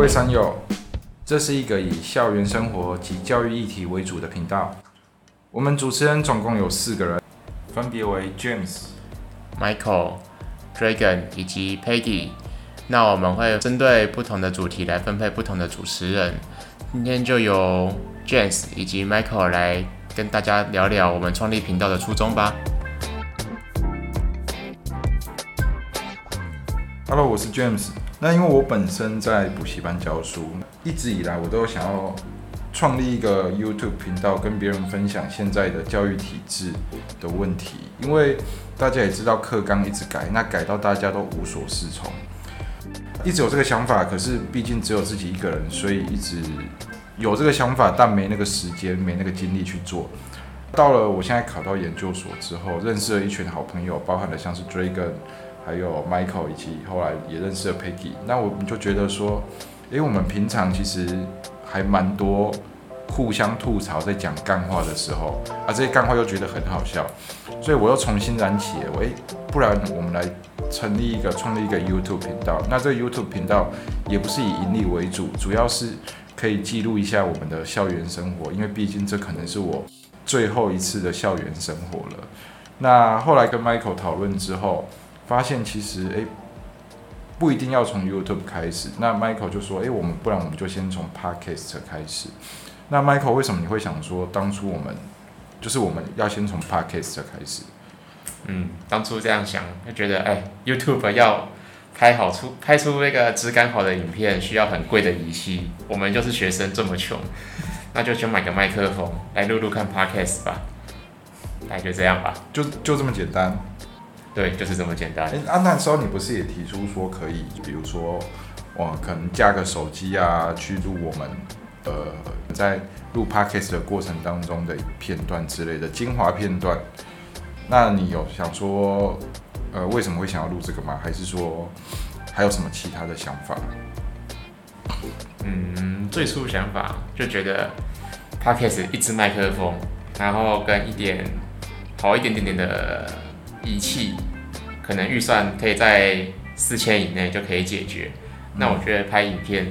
位山友，这是一个以校园生活及教育议题为主的频道。我们主持人总共有四个人，分别为 James、Michael、Dragon 以及 Peggy。那我们会针对不同的主题来分配不同的主持人。今天就由 James 以及 Michael 来跟大家聊聊我们创立频道的初衷吧。Hello，我是 James。那因为我本身在补习班教书，一直以来我都想要创立一个 YouTube 频道，跟别人分享现在的教育体制的问题。因为大家也知道课纲一直改，那改到大家都无所适从。一直有这个想法，可是毕竟只有自己一个人，所以一直有这个想法，但没那个时间，没那个精力去做。到了我现在考到研究所之后，认识了一群好朋友，包含了像是 Dragon。还有 Michael 以及后来也认识了 Peggy，那我们就觉得说，诶，我们平常其实还蛮多互相吐槽，在讲干话的时候，啊，这些干话又觉得很好笑，所以我又重新燃起了，诶，不然我们来成立一个创立一个 YouTube 频道。那这个 YouTube 频道也不是以盈利为主，主要是可以记录一下我们的校园生活，因为毕竟这可能是我最后一次的校园生活了。那后来跟 Michael 讨论之后。发现其实诶，不一定要从 YouTube 开始。那 Michael 就说：“诶，我们不然我们就先从 Podcast 开始。”那 Michael 为什么你会想说当初我们就是我们要先从 Podcast 开始？嗯，当初这样想就觉得，哎，YouTube 要拍好出拍出那个质感好的影片，需要很贵的仪器。我们就是学生这么穷，那就先买个麦克风来录录看 Podcast 吧。大概就这样吧，就就这么简单。对，就是这么简单。哎，啊，那时候你不是也提出说可以，比如说，哇，可能架个手机啊，去录我们，呃，在录 podcast 的过程当中的片段之类的精华片段。那你有想说，呃，为什么会想要录这个吗？还是说还有什么其他的想法？嗯，最初想法就觉得 podcast 一支麦克风，然后跟一点好一点点点的。仪器可能预算可以在四千以内就可以解决。那我觉得拍影片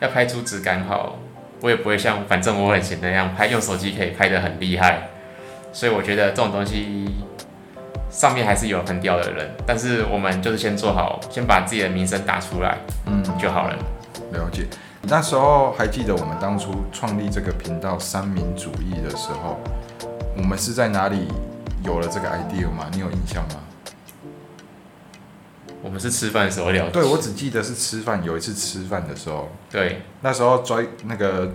要拍出质感好，我也不会像反正我很闲那样拍，用手机可以拍得很厉害。所以我觉得这种东西上面还是有很屌的人，但是我们就是先做好，先把自己的名声打出来，嗯，就好了。了解。那时候还记得我们当初创立这个频道三民主义的时候，我们是在哪里？有了这个 idea 吗？你有印象吗？我们是吃饭的时候聊。对，我只记得是吃饭。有一次吃饭的时候，对，那时候追那个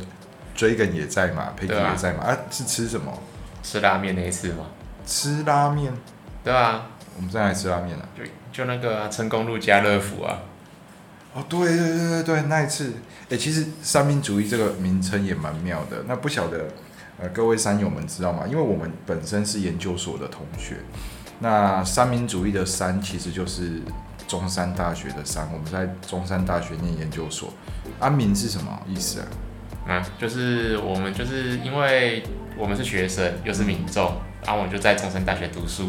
追根也在嘛，佩奇也在嘛。啊，是吃什么？吃拉面那一次吗？吃拉面。对啊，我们在哪吃拉面啊？就就那个成功路家乐福啊。哦，对对对对对，那一次，哎，其实三民主义这个名称也蛮妙的。那不晓得。呃，各位山友们知道吗？因为我们本身是研究所的同学，那三民主义的三其实就是中山大学的山，我们在中山大学念研究所。安民是什么意思啊？啊，就是我们就是因为我们是学生又是民众，然后我们就在中山大学读书，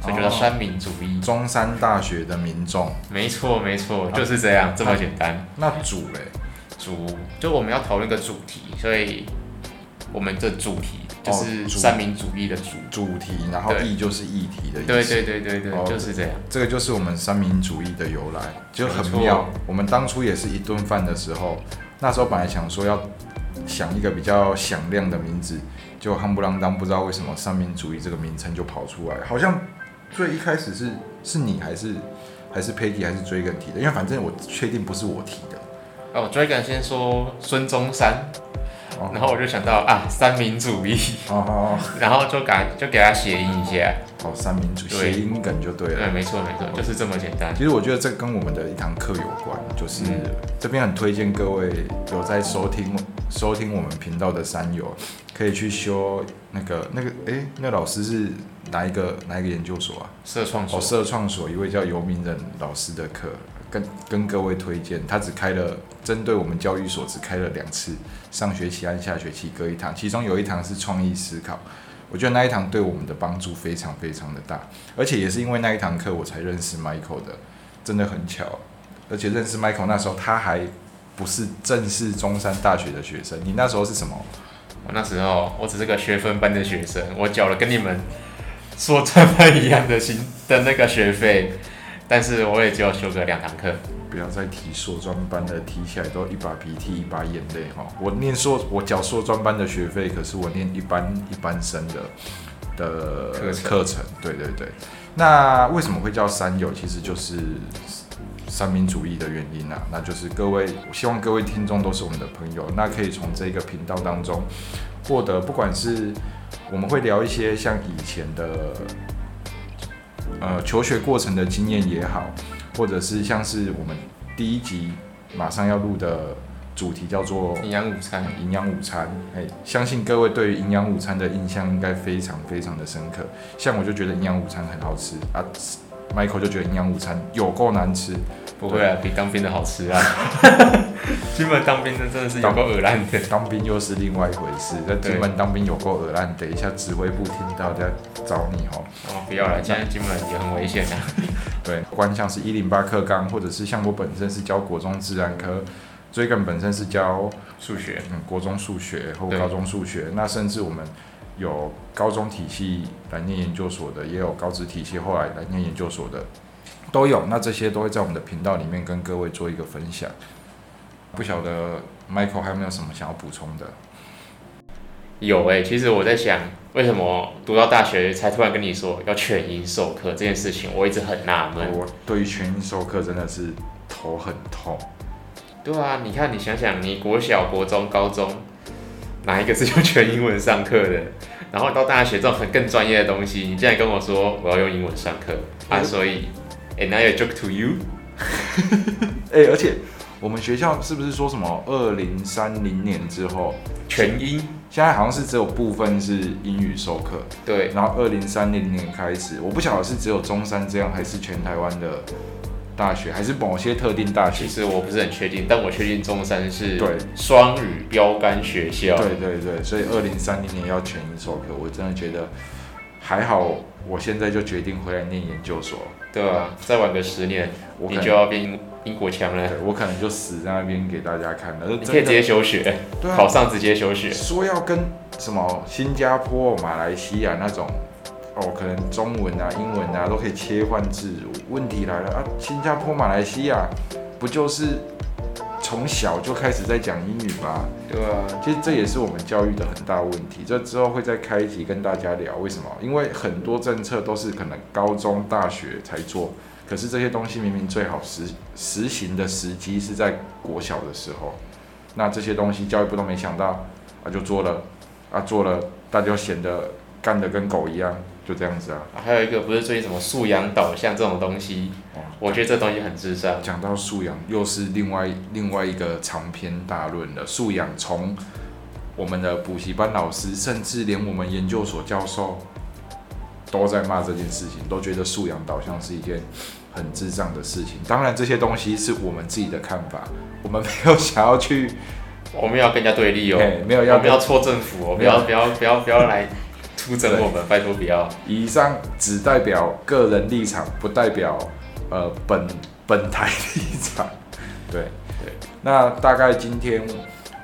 所以叫三民主义。中山大学的民众，没错没错，就是这样这么简单。那主嘞？主就我们要讨论一个主题，所以。我们的主题就是三民主义的主主题，然后议就是议题的意思。对对对对对，就是这样。这个就是我们三民主义的由来，就很妙。我们当初也是一顿饭的时候，那时候本来想说要想一个比较响亮的名字，就夯不啷当，不知道为什么三民主义这个名称就跑出来。好像最一开始是是你还是还是 Peggy 还是追根提的？因为反正我确定不是我提的。哦，追根先说孙中山。然后我就想到啊，三民主义，哦，然后就给就给他谐音一下，哦，三民主义，谐音梗就对了，对，没错没错，就是这么简单。其实我觉得这跟我们的一堂课有关，就是这边很推荐各位有在收听收听我们频道的山友，可以去修那个那个，哎，那老师是哪一个哪一个研究所啊？社创所，社创所一位叫游明仁老师的课。跟跟各位推荐，他只开了针对我们教育所只开了两次，上学期和下学期各一堂，其中有一堂是创意思考，我觉得那一堂对我们的帮助非常非常的大，而且也是因为那一堂课我才认识 Michael 的，真的很巧，而且认识 Michael 那时候他还不是正式中山大学的学生。你那时候是什么？我那时候我只是个学分班的学生，我缴了跟你们说专 班一样的薪的那个学费，但是我也只有修个两堂课。不要再提硕专班的，提起来都一把鼻涕一把眼泪哈。我念硕，我缴硕专班的学费，可是我念一般一般生的的课程程。对对对。那为什么会叫三友？其实就是三民主义的原因啊。那就是各位，我希望各位听众都是我们的朋友，那可以从这个频道当中获得，不管是我们会聊一些像以前的呃求学过程的经验也好，或者是像是我们第一集马上要录的主题叫做营养午餐，营养午餐，哎，相信各位对于营养午餐的印象应该非常非常的深刻。像我就觉得营养午餐很好吃啊，Michael 就觉得营养午餐有够难吃。不会啊，比当兵的好吃啊。金门当兵的真的是有够恶烂的。当兵又是另外一回事，在金门当兵有够恶烂，等一下指挥部听到再找你哦。哦，不要了，现在金门也很危险啊。对，不管像是一零八课纲，或者是像我本身是教国中自然科，追根本身是教数学，嗯，国中数学或高中数学，那甚至我们有高中体系来念研究所的，也有高职体系后来来念研究所的，都有。那这些都会在我们的频道里面跟各位做一个分享。不晓得 Michael 还有没有什么想要补充的？有诶、其实我在想，为什么读到大学才突然跟你说要全英授课这件事情，我一直很纳闷。我对于全英授课真的是头很痛。对啊，你看，你想想，你国小、国中、高中，哪一个是用全英文上课的？然后到大学这种很更专业的东西，你竟然跟我说我要用英文上课啊？所以，and I a joke to you，哎、而且我们学校是不是说什么二零三零年之后，全英，现在好像是只有部分是英语授课，对，然后二零三零年开始，我不晓得是只有中山这样，还是全台湾的大学，还是某些特定大学。其。实我不是很确定，但我确定中山是对。双语标杆学校。对对对，所以二零三零年要全英授课，我真的觉得还好，我现在就决定回来念研究所，对啊，再晚个十年，你就要变英英国腔了。对我可能就死在那边给大家看了。你可以直接休学，对啊考上直接休学。说要跟什么新加坡、马来西亚那种，哦，可能中文啊、英文啊都可以切换自如。问题来了啊，新加坡、马来西亚不就是从小就开始在讲英语吗？对啊，其实这也是我们教育的很大问题。这之后会再开一集跟大家聊，为什么？因为很多政策都是可能高中、大学才做，可是这些东西明明最好实实行的时机是在国小的时候，那这些东西教育部都没想到啊，就做了啊，做了，大家就显得干得跟狗一样，就这样子啊。还有一个不是最近什么素养导向这种东西，哦我觉得这东西很智障。讲到素养，又是另外另外一个长篇大论了。素养从我们的补习班老师，甚至连我们研究所教授都在骂这件事情，都觉得素养导向是一件很智障的事情。当然，这些东西是我们自己的看法，我们没有想要去，我们要跟人家对立哦，没有要不要错政府哦，不要不要不要不要来出征我们，拜托不要。以上只代表个人立场，不代表呃本本台立场。对对，那大概今天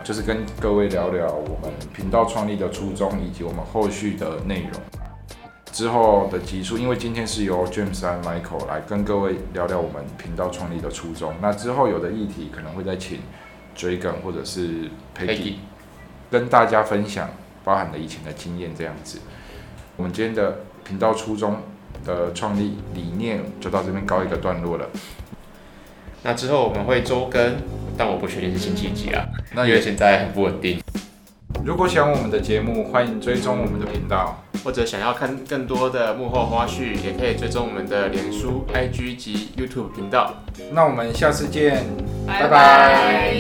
就是跟各位聊聊我们频道创立的初衷，以及我们后续的内容。之后的集数，因为今天是由 James 和 Michael 来跟各位聊聊我们频道创立的初衷。那之后有的议题可能会再请 Dragon 或者是 Peggy Peggy，跟大家分享，包含了以前的经验这样子。我们今天的频道初衷的创立理念就到这边告一个段落了。那之后我们会周更，但我不确定是星期几啊，那因为现在很不稳定。如果喜欢我们的节目，欢迎追踪我们的频道。或者想要看更多的幕后花絮，也可以追踪我们的脸书、IG 及 YouTube 频道。那我们下次见。拜拜